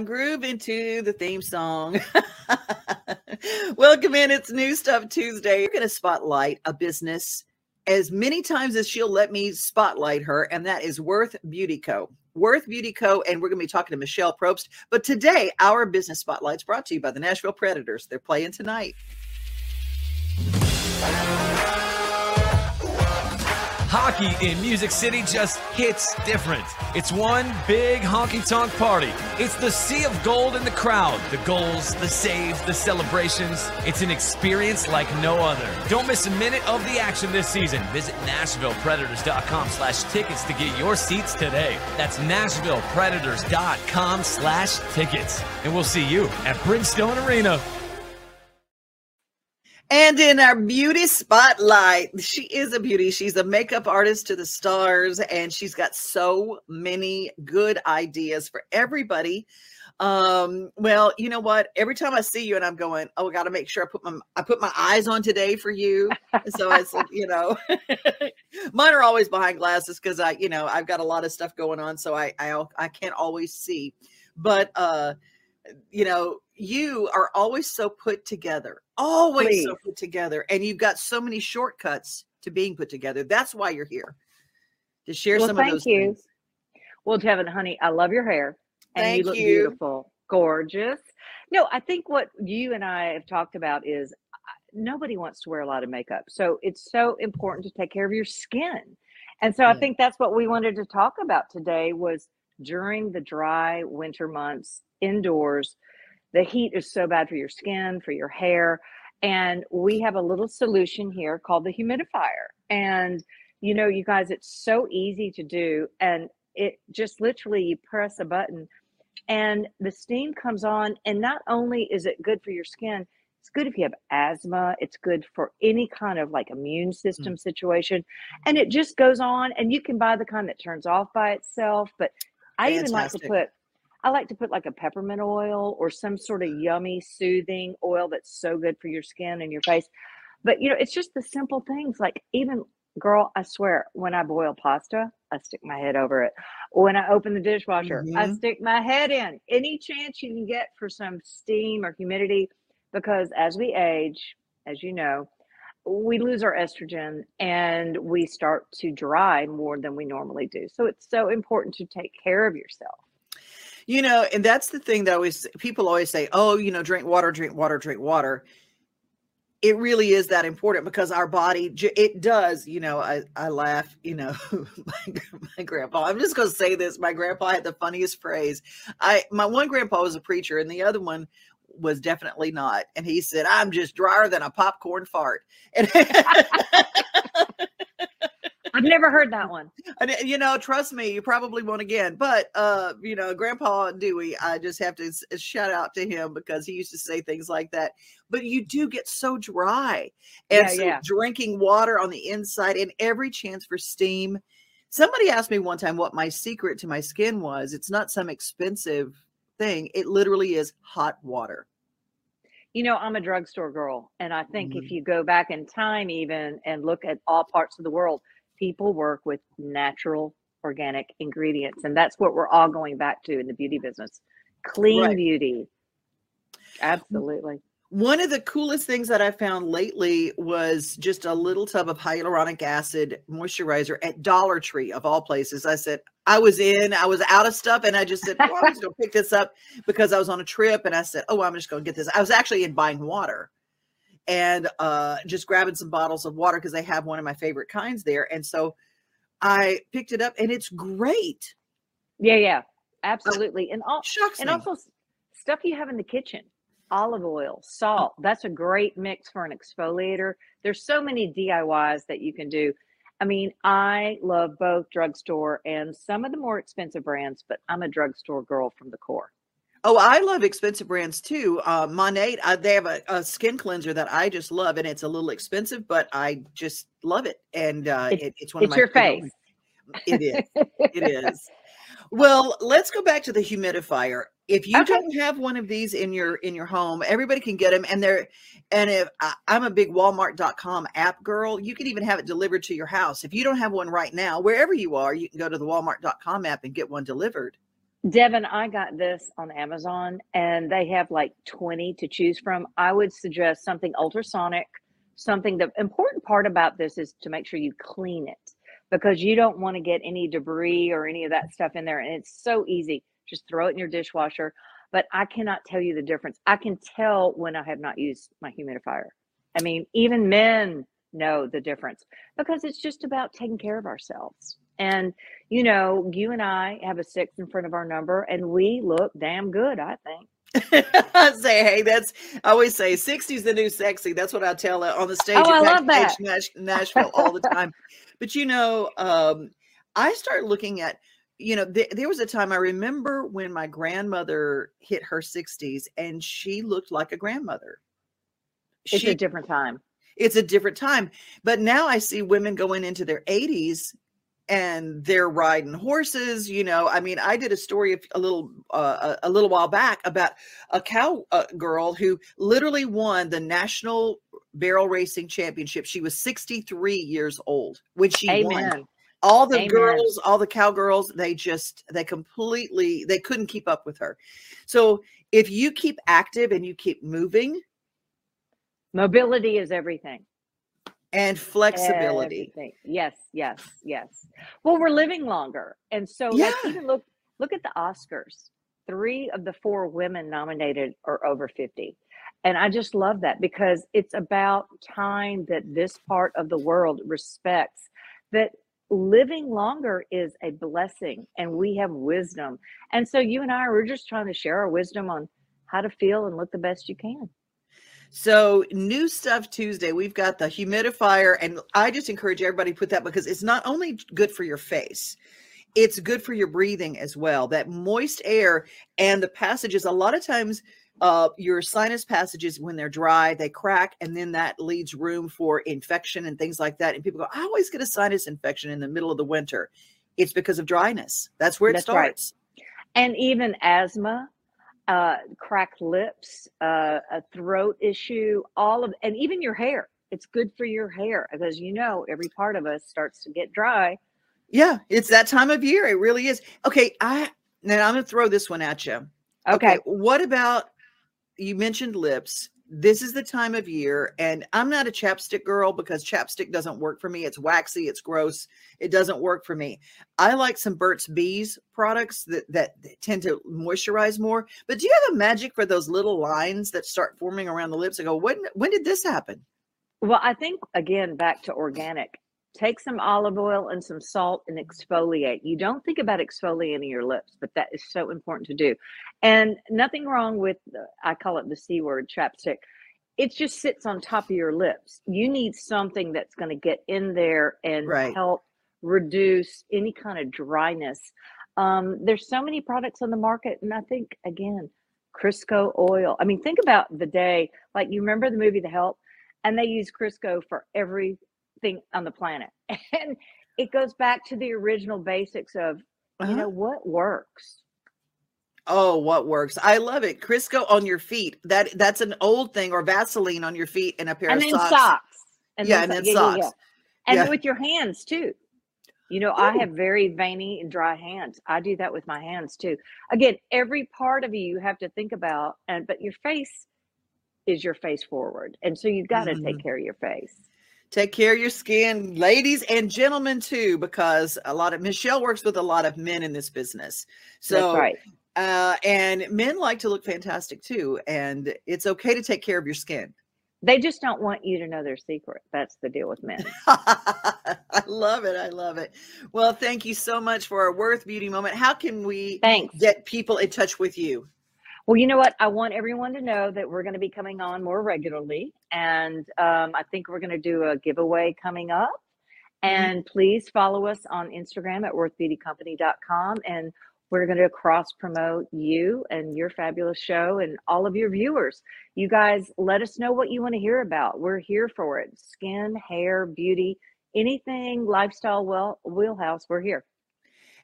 I'm grooving to the theme song. Welcome in. It's New Stuff Tuesday. We're going to spotlight a business as many times as she'll let me spotlight her, and that is Worth Beauty Co. Worth Beauty Co. And we're going to be talking to Michelle Probst. But today, our business spotlight's brought to you by the Nashville Predators. They're playing tonight. Hockey in Music City just hits different. It's one big honky tonk party. It's the sea of gold in the crowd. The goals, the saves, the celebrations. It's an experience like no other. Don't miss a minute of the action this season. Visit NashvillePredators.com slash tickets to get your seats today. That's NashvillePredators.com slash tickets. And we'll see you at Bridgestone Arena. And in our beauty spotlight, she is a beauty. She's a makeup artist to the stars, and she's got so many good ideas for everybody. Um, well, you know what? Every time I see you, and I'm going, oh, I got to make sure I put my I put my eyes on today for you. so I said, you know, mine are always behind glasses because I, you know, I've got a lot of stuff going on, so I I I can't always see. But uh, you know, you are always so put together, always so put together, and you've got so many shortcuts to being put together. That's why you're here to share Well, some of thank those you. things. Well, Devin, honey, I love your hair. And Thank you look you. beautiful, gorgeous. No, I think what you and I have talked about is nobody wants to wear a lot of makeup. So it's so important to take care of your skin. And so I mm. think that's what we wanted to talk about today was during the dry winter months indoors, the heat is so bad for your skin, for your hair. And we have a little solution here called the humidifier. And you know, you guys, it's so easy to do. And it just literally you press a button and the steam comes on. And not only is it good for your skin, it's good if you have asthma, it's good for any kind of like immune hmm. system situation. And it just goes on. And you can buy the kind that turns off by itself. But I even like to put I like to put like a peppermint oil or some sort of yummy, soothing oil that's so good for your skin and your face. But you know, it's just the simple things like even girl, I swear, when I boil pasta, I stick my head over it. When I open the dishwasher, I Mhm. stick my head in. Any chance you can get for some steam or humidity, because as we age, as you know, we lose our estrogen and we start to dry more than we normally do. So it's so important to take care of yourself. You know, and that's the thing that always people always say, "Oh, you know, drink water, drink water, drink water." It really is that important because our body it does, you know, I I laugh, you know, my, my grandpa. I'm just going to say this, my grandpa had the funniest phrase. I my one grandpa was a preacher and the other one was definitely not. And he said, "I'm just drier than a popcorn fart." And I've never heard that one. And, uh, you know, trust me, you probably won't again. But uh, you know, Grandpa Dewey, I just have to shout out to him because he used to say things like that. But you do get so dry, and Yeah, so yeah. drinking water on the inside, and every chance for steam. Somebody asked me one time what my secret to my skin was. It's not some expensive thing. It literally is hot water. You know, I'm a drugstore girl, and I think Mhm. if you go back in time, even and look at all parts of the world, people work with natural, organic ingredients, and that's what we're all going back to in the beauty business clean Right. beauty. Absolutely. One of the coolest things that I found lately was just a little tub of hyaluronic acid moisturizer at Dollar Tree, of all places. I said, I was in, I was out of stuff, and I just said, well, I'm just going to pick this up because I was on a trip. And I said, Oh, I'm just going to get this. I was actually in buying water and uh, just grabbing some bottles of water because they have one of my favorite kinds there. And so I picked it up, and it's great. Yeah, yeah, absolutely. And all and me. also stuff you have in the kitchen olive oil salt that's a great mix for an exfoliator there's so many diys that you can do I mean, I love both drugstore and some of the more expensive brands, but I'm a drugstore girl from the core. Oh, I love expensive brands too. Uh, Monat, uh, they have a, a skin cleanser that I just love, and it's a little expensive, but I just love it, and uh, It's, it, it's one of it's my your favorite- face. It is. It is. Well, let's go back to the humidifier. If you Okay. don't have one of these in your in your home, everybody can get them, and they're and if I, I'm a big Walmart.com app girl, you can even have it delivered to your house. If you don't have one right now, wherever you are, you can go to the Walmart.com app and get one delivered. Devin, I got this on Amazon and they have like 20 to choose from. I would suggest something ultrasonic, something the important part about this is to make sure you clean it because you don't want to get any debris or any of that stuff in there. And it's so easy. Just throw it in your dishwasher. But I cannot tell you the difference. I can tell when I have not used my humidifier. I mean, even men know the difference because it's just about taking care of ourselves. And you know, you and I have a six in front of our number, and we look damn good, I think. I say, hey, that's I always say 60's the new sexy. That's what I tell uh, on the stage Oh, at that. Nash- Nashville all the time. but you know, um, I start looking at, you know, th- there was a time I remember when my grandmother hit her 60s and she looked like a grandmother. It's She a different time. it's a different time. But now I see women going into their 80s and they're riding horses. You know, I mean, I did a story a little uh, a little while back about a cow uh, girl who literally won the national barrel racing championship. She was 63 years old when she won. All the Amen. girls, all the cowgirls, they just they completely they couldn't keep up with her. So if you keep active and you keep moving Mobility is everything. And flexibility. Everything. Yes, yes, yes. Well, we're living longer, and so like even look look at the Oscars. Three of the four women nominated are over fifty, and I just love that because it's about time that this part of the world respects that living longer is a blessing, and we have wisdom. And so you and I we're just trying to share our wisdom on how to feel and look the best you can. So new stuff Tuesday. We've got the humidifier, and I just encourage everybody to put that because it's not only good for your face, it's good for your breathing as well. That moist air and the passages. A lot of times, uh, your sinus passages when they're dry, they crack, and then that leaves room for infection and things like that. And people go, "I always get a sinus infection in the middle of the winter." It's because of dryness. That's where it That's right. starts. and even asthma, uh, cracked lips, uh, a throat issue, all of, and even your hair. It's good for your hair because you know every part of us starts to get dry. Yeah, it's that time of year. It really is. Okay, I now I'm going to throw this one at you. Okay, What about you mentioned lips? This is the time of year, and I'm not a chapstick girl because chapstick doesn't work for me. It's waxy, it's gross, it doesn't work for me. I like some Burt's Bees products that, that tend to moisturize more. But do you have a magic for those little lines that start forming around the lips? I go, when when did this happen? well, I think again back to organic. Take some olive oil and some salt and exfoliate. You don't think about exfoliating your lips, but that is so important to do. And nothing wrong with, the, I call it the C word, chapstick. It just sits on top of your lips. You need something that's going to get in there and Right. help reduce any kind of dryness. Um, there's so many products on the market, and I think again, Crisco oil. I mean, think about the day. Like you remember the movie The Help, and they use Crisco for everything on the planet, and it goes back to the original basics of you Uh-huh. know what works. Oh, what works? I love it. Crisco on your feet. That that's an old thing, or Vaseline on your feet and a pair and of socks. socks. And Yeah, then and then yeah, socks. yeah. And Yeah. with your hands too. You know, I have very veiny and dry hands. I do that with my hands too. Again, every part of you you have to think about, and but your face is your face forward, and so you've got to Mhm. take care of your face. Take care of your skin, ladies and gentlemen too, because a lot of Michelle works with a lot of men in this business. So That's right. uh, and men like to look fantastic too, and it's okay to take care of your skin. They just don't want you to know their secret. That's the deal with men. I love it. I love it. Well, thank you so much for our Worth Beauty moment. How can we Thanks. get people in touch with you? Well, you know what? I want everyone to know that we're going to be coming on more regularly. And um, I think we're going to do a giveaway coming up. And please follow us on Instagram at worthbeautycompany.com. And we're going to cross promote you and your fabulous show and all of your viewers. You guys let us know what you want to hear about. We're here for it skin, hair, beauty, anything lifestyle well, wheelhouse. We're here.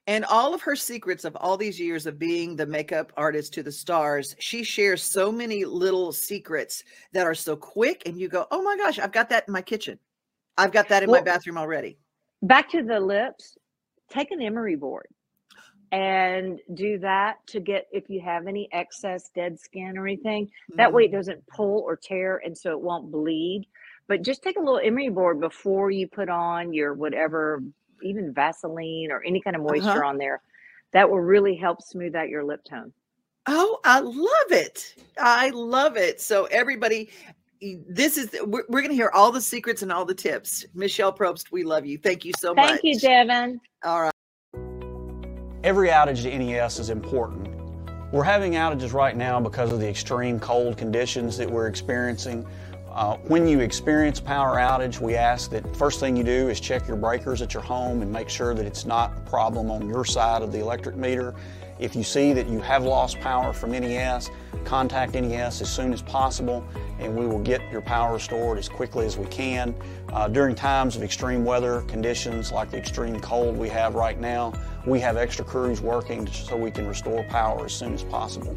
And all of her secrets of all these years of being the makeup artist to the stars, she shares so many little secrets that are so quick. And you go, oh my gosh, I've got that in my kitchen. I've got that in Well- my bathroom already. Back to the lips, take an emery board and do that to get if you have any excess dead skin or anything. That mm-hmm. way it doesn't pull or tear and so it won't bleed. But just take a little emery board before you put on your whatever, even Vaseline or any kind of moisture Uh-huh. on there. That will really help smooth out your lip tone. Oh, I love it. I love it. So everybody, this is we're, we're going to hear all the secrets and all the tips. Michelle Probst, we love you. Thank you so much. Thank you, Devin. All right. Every outage to NES is important. We're having outages right now because of the extreme cold conditions that we're experiencing. Uh, when you experience power outage, we ask that first thing you do is check your breakers at your home and make sure that it's not a problem on your side of the electric meter. If you see that you have lost power from NES, contact NES as soon as possible and we will get your power restored as quickly as we can. Uh, during times of extreme weather conditions like the extreme cold we have right now, we have extra crews working so we can restore power as soon as possible.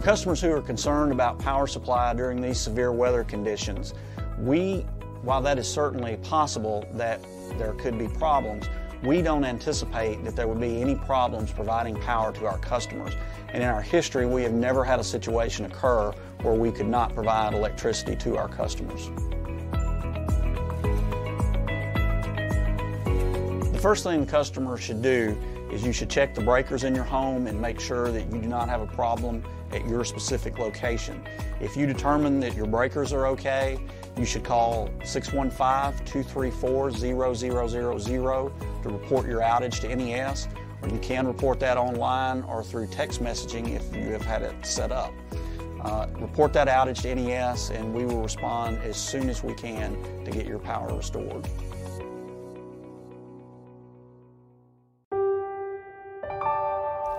For customers who are concerned about power supply during these severe weather conditions, we, while that is certainly possible that there could be problems, we don't anticipate that there would be any problems providing power to our customers. And in our history, we have never had a situation occur where we could not provide electricity to our customers. The first thing the customer should do is you should check the breakers in your home and make sure that you do not have a problem at your specific location. If you determine that your breakers are okay, you should call 615-234-0000 to report your outage to NES, or you can report that online or through text messaging if you have had it set up. Uh, report that outage to NES and we will respond as soon as we can to get your power restored.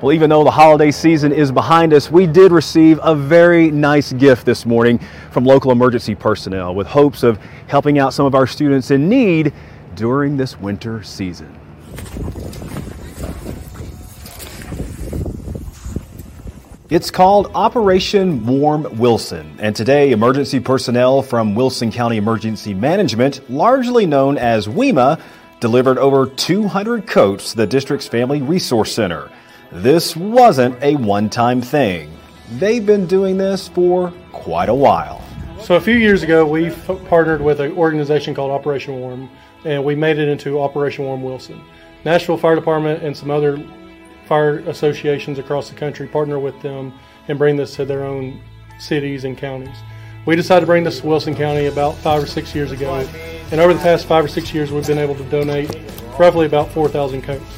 Well, even though the holiday season is behind us, we did receive a very nice gift this morning from local emergency personnel with hopes of helping out some of our students in need during this winter season. It's called Operation Warm Wilson, and today emergency personnel from Wilson County Emergency Management, largely known as WEMA, delivered over 200 coats to the district's Family Resource Center. This wasn't a one time thing. They've been doing this for quite a while. So a few years ago, we partnered with an organization called Operation Warm, and we made it into Operation Warm Wilson. Nashville Fire Department and some other fire associations across the country partner with them and bring this to their own cities and counties. We decided to bring this to Wilson County about five or six years ago, and over the past five or six years, we've been able to donate roughly about 4,000 coats.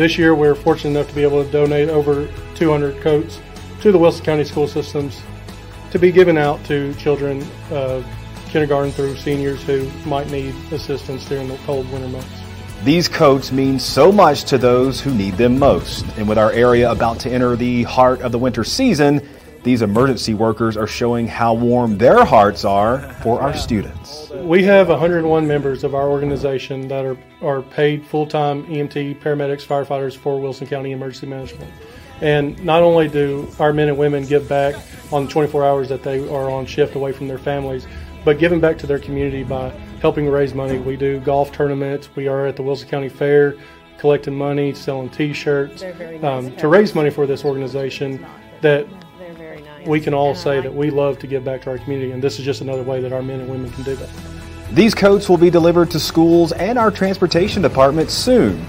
This year, we're fortunate enough to be able to donate over 200 coats to the Wilson County school systems to be given out to children uh, kindergarten through seniors who might need assistance during the cold winter months. These coats mean so much to those who need them most. And with our area about to enter the heart of the winter season, these emergency workers are showing how warm their hearts are for our students. We have 101 members of our organization that are, are paid full time EMT, paramedics, firefighters for Wilson County Emergency Management. And not only do our men and women give back on the 24 hours that they are on shift away from their families, but giving back to their community by helping raise money. We do golf tournaments. We are at the Wilson County Fair collecting money, selling T-shirts um, to raise money for this organization that we can all say that we love to give back to our community, and this is just another way that our men and women can do that. These coats will be delivered to schools and our transportation department soon.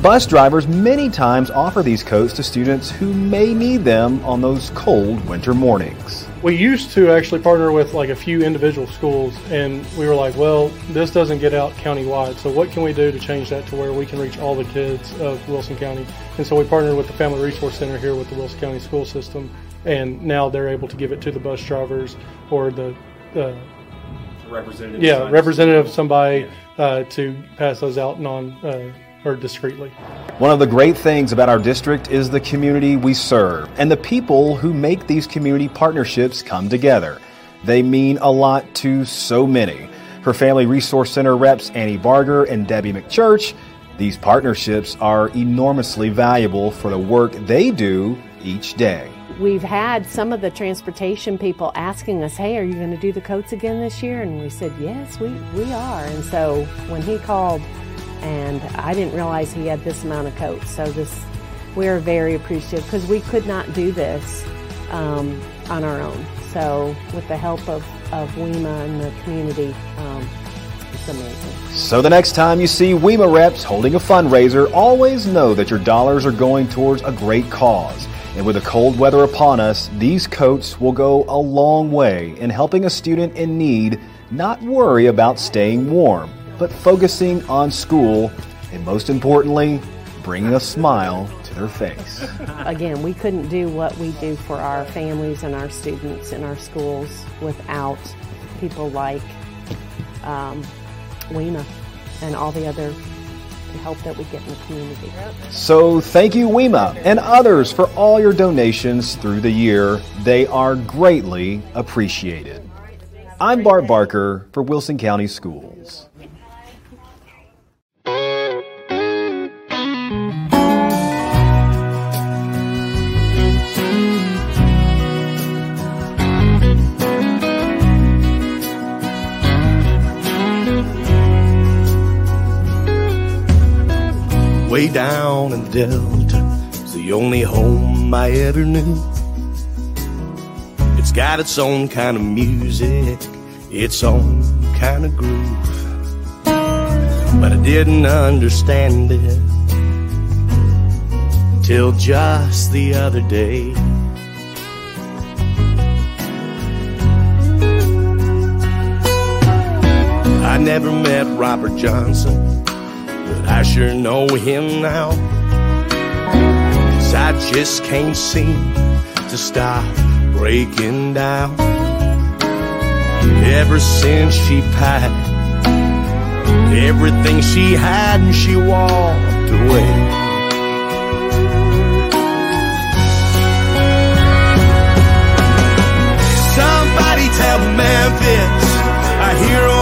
Bus drivers many times offer these coats to students who may need them on those cold winter mornings. We used to actually partner with like a few individual schools, and we were like, well, this doesn't get out countywide, so what can we do to change that to where we can reach all the kids of Wilson County? And so we partnered with the Family Resource Center here with the Wilson County School System, and now they're able to give it to the bus drivers or the uh, Representative. yeah representative somebody uh, to pass those out non uh, or discreetly. One of the great things about our district is the community we serve and the people who make these community partnerships come together. They mean a lot to so many. For Family Resource Center reps Annie Barger and Debbie McChurch, these partnerships are enormously valuable for the work they do each day. We've had some of the transportation people asking us, "Hey, are you going to do the coats again this year?" And we said, "Yes, we we are." And so when he called, and I didn't realize he had this amount of coats, so this we're very appreciative because we could not do this um, on our own. So with the help of of WEMA and the community, um, it's amazing. So the next time you see WEMA reps holding a fundraiser, always know that your dollars are going towards a great cause. And with the cold weather upon us, these coats will go a long way in helping a student in need not worry about staying warm, but focusing on school and most importantly, bringing a smile to their face. again, we couldn't do what we do for our families and our students in our schools without people like um, WEMA and all the other help that we get in the community. So thank you, WEMA, and others for all your donations through the year. They are greatly appreciated. I'm Bart Barker for Wilson County Schools. Way down in the Delta is the only home I ever knew. It's got its own kind of music, its own kind of groove. But I didn't understand it till just the other day. I never met Robert Johnson I sure know him now. Cause I just can't seem to stop breaking down. Ever since she passed, everything she had and she walked away. Somebody tell Memphis, I hear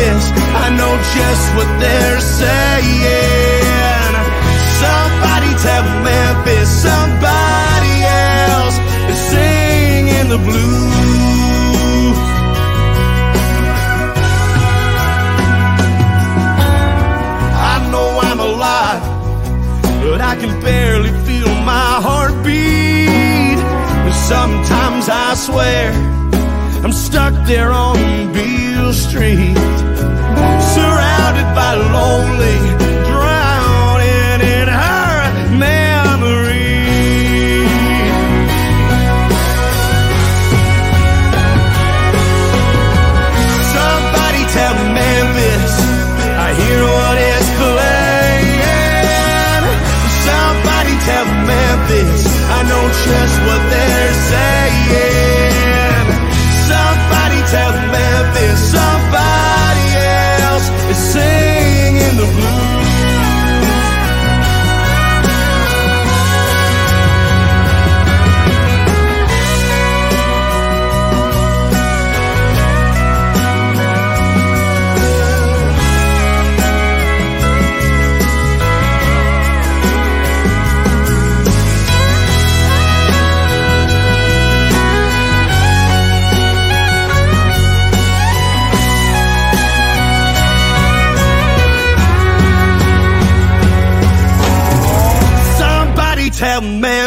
I know just what they're saying. Somebody tell Memphis, somebody else is singing the blues. I know I'm alive, but I can barely feel my heartbeat. Sometimes I swear I'm stuck there on Beale Street, surrounded by lonely,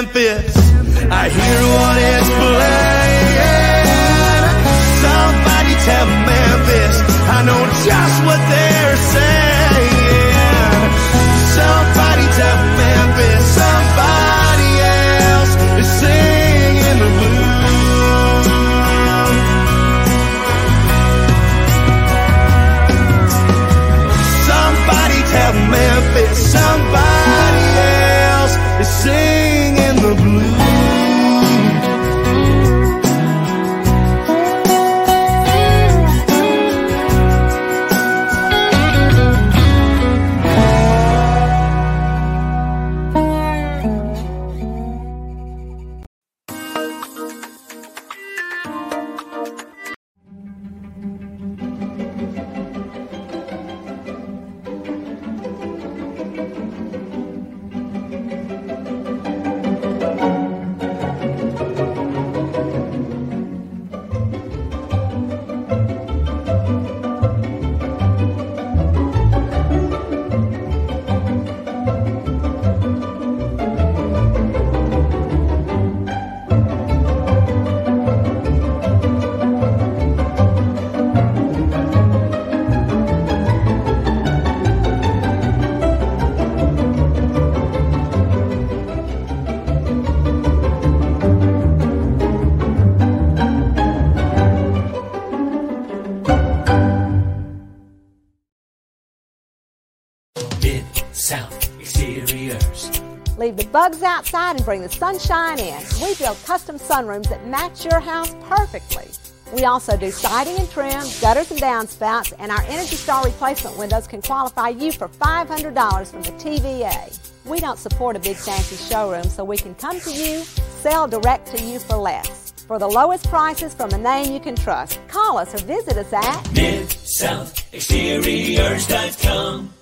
Memphis I hear what is playing. Somebody tell Memphis I know just what they're saying. Somebody tell Memphis somebody else is singing the blues. Somebody tell Memphis somebody else is singing bugs outside and bring the sunshine in. We build custom sunrooms that match your house perfectly. We also do siding and trim, gutters and downspouts, and our Energy Star replacement windows can qualify you for $500 from the TVA. We don't support a big fancy showroom, so we can come to you, sell direct to you for less. For the lowest prices from a name you can trust, call us or visit us at MidSouthExteriors.com.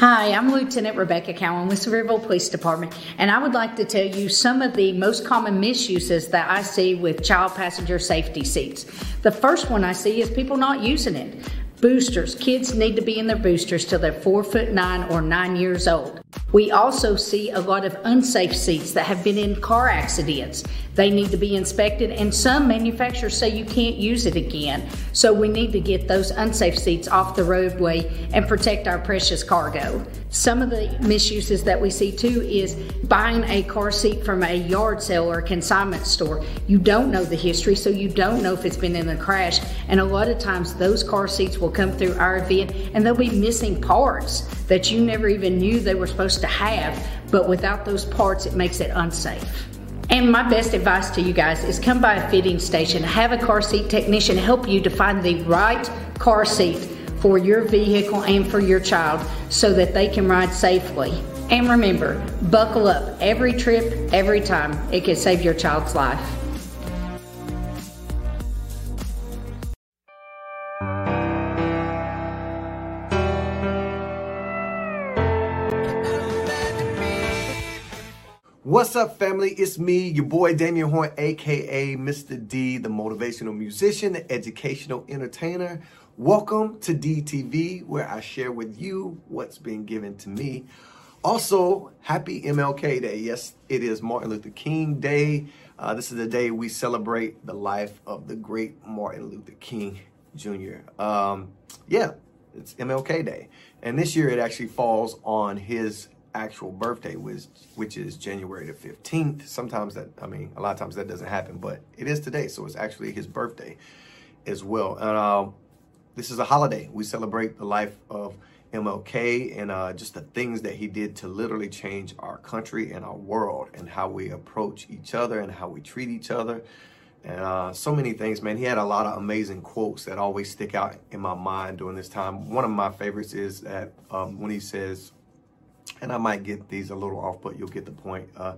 Hi, I'm Lieutenant Rebecca Cowan with Sevierville Police Department, and I would like to tell you some of the most common misuses that I see with child passenger safety seats. The first one I see is people not using it. Boosters. Kids need to be in their boosters till they're four foot nine or nine years old. We also see a lot of unsafe seats that have been in car accidents. They need to be inspected, and some manufacturers say you can't use it again. So we need to get those unsafe seats off the roadway and protect our precious cargo. Some of the misuses that we see too is buying a car seat from a yard sale or consignment store. You don't know the history, so you don't know if it's been in a crash. And a lot of times, those car seats will come through our event and they'll be missing parts that you never even knew they were supposed to have. But without those parts, it makes it unsafe. And my best advice to you guys is come by a fitting station, have a car seat technician help you to find the right car seat for your vehicle and for your child so that they can ride safely. And remember, buckle up every trip, every time. It can save your child's life. What's up, family? It's me, your boy Damian Horn, aka Mr. D, the motivational musician, the educational entertainer. Welcome to DTV, where I share with you what's been given to me. Also, happy MLK Day. Yes, it is Martin Luther King Day. Uh, this is the day we celebrate the life of the great Martin Luther King Jr. Um, yeah, it's MLK Day. And this year it actually falls on his actual birthday, which which is January the 15th. Sometimes that, I mean, a lot of times that doesn't happen, but it is today, so it's actually his birthday as well. And uh, this is a holiday. We celebrate the life of MLK and uh, just the things that he did to literally change our country and our world and how we approach each other and how we treat each other. And uh, so many things, man. He had a lot of amazing quotes that always stick out in my mind during this time. One of my favorites is that um, when he says, and I might get these a little off, but you'll get the point. Uh,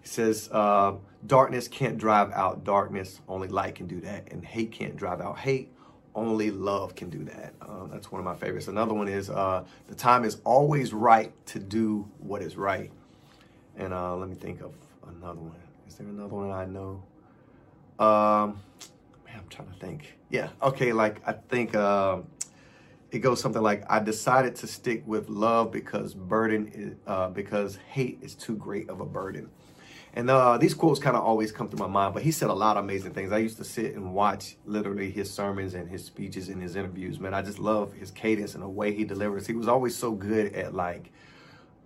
he says, uh, darkness can't drive out darkness, only light can do that. And hate can't drive out hate, only love can do that. Uh, that's one of my favorites. Another one is, uh, the time is always right to do what is right. And uh, let me think of another one. Is there another one I know? Um, man, I'm trying to think. Yeah, okay, like I think uh, it goes something like, I decided to stick with love because burden is, uh, because hate is too great of a burden. And uh, these quotes kind of always come to my mind, but he said a lot of amazing things. I used to sit and watch literally his sermons and his speeches and his interviews. Man, I just love his cadence and the way he delivers. He was always so good at like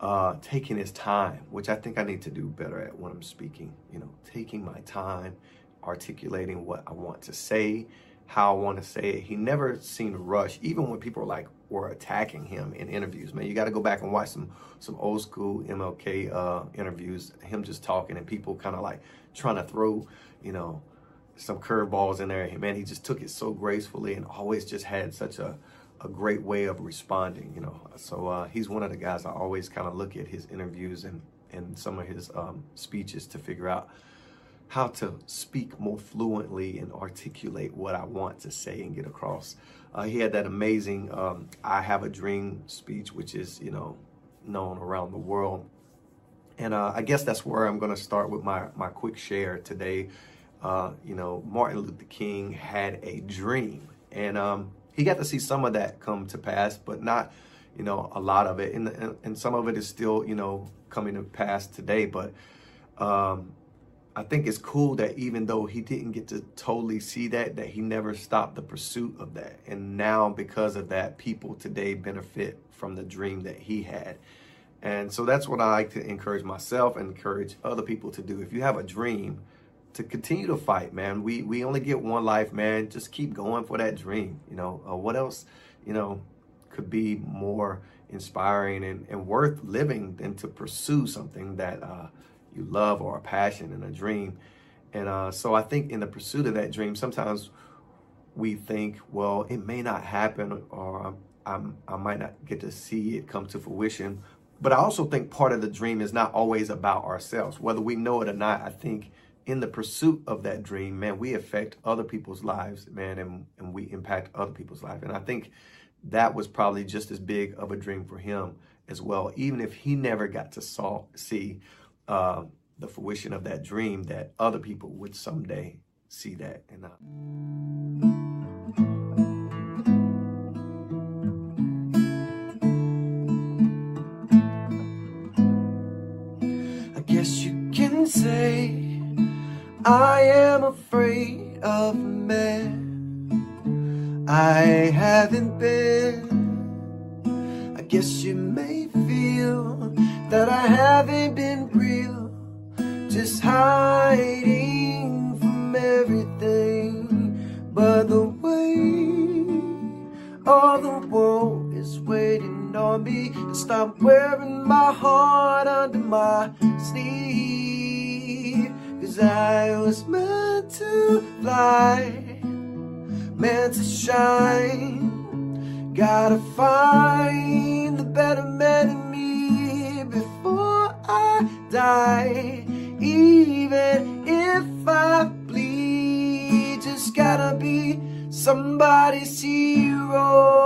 uh, taking his time, which I think I need to do better at when I'm speaking. You know, taking my time, articulating what I want to say, how I want to say it. He never seemed to rush, even when people were like were attacking him in interviews. Man, you got to go back and watch some some old school MLK uh, interviews. Him just talking and people kind of like trying to throw, you know, some curveballs in there. Man, he just took it so gracefully and always just had such a a great way of responding, you know. So uh, he's one of the guys I always kind of look at his interviews and and some of his um, speeches to figure out how to speak more fluently and articulate what I want to say and get across. Uh, he had that amazing um, "I Have a Dream" speech, which is you know known around the world. And uh, I guess that's where I'm going to start with my my quick share today. Uh, you know, Martin Luther King had a dream, and um, he got to see some of that come to pass, but not, you know, a lot of it. And, and, and some of it is still, you know, coming to pass today. But um, I think it's cool that even though he didn't get to totally see that, that he never stopped the pursuit of that. And now, because of that, people today benefit from the dream that he had. And so that's what I like to encourage myself and encourage other people to do. If you have a dream, to continue to fight, man. We we only get one life, man. Just keep going for that dream. You know, uh, what else, you know, could be more inspiring and, and worth living than to pursue something that uh, you love or a passion and a dream. And uh, so I think in the pursuit of that dream, sometimes we think, well, it may not happen or I'm, I might not get to see it come to fruition. But I also think part of the dream is not always about ourselves. Whether we know it or not, I think in the pursuit of that dream, man, we affect other people's lives, man, and, and we impact other people's life. And I think that was probably just as big of a dream for him as well, even if he never got to saw, see uh, the fruition of that dream, that other people would someday see that. And I guess you can say I am afraid of men. I haven't been. I guess you may feel that I haven't been real, just hiding from everything. But the way all the world is waiting on me to stop wearing my heart under my sleeve. Cause I was meant to fly, meant to shine. Gotta find somebody's hero.